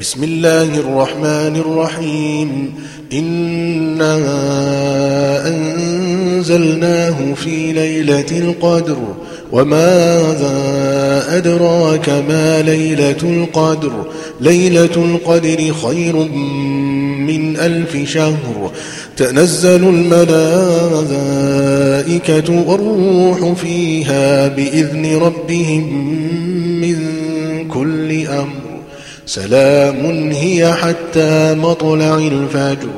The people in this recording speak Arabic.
بسم الله الرحمن الرحيم. إنا أنزلناه في ليلة القدر. وماذا أدراك ما ليلة القدر. ليلة القدر خير من ألف شهر. تنزل الملائكة والروح فيها بإذن ربهم من كل أمر. سلام هي حتى مطلع الفجر.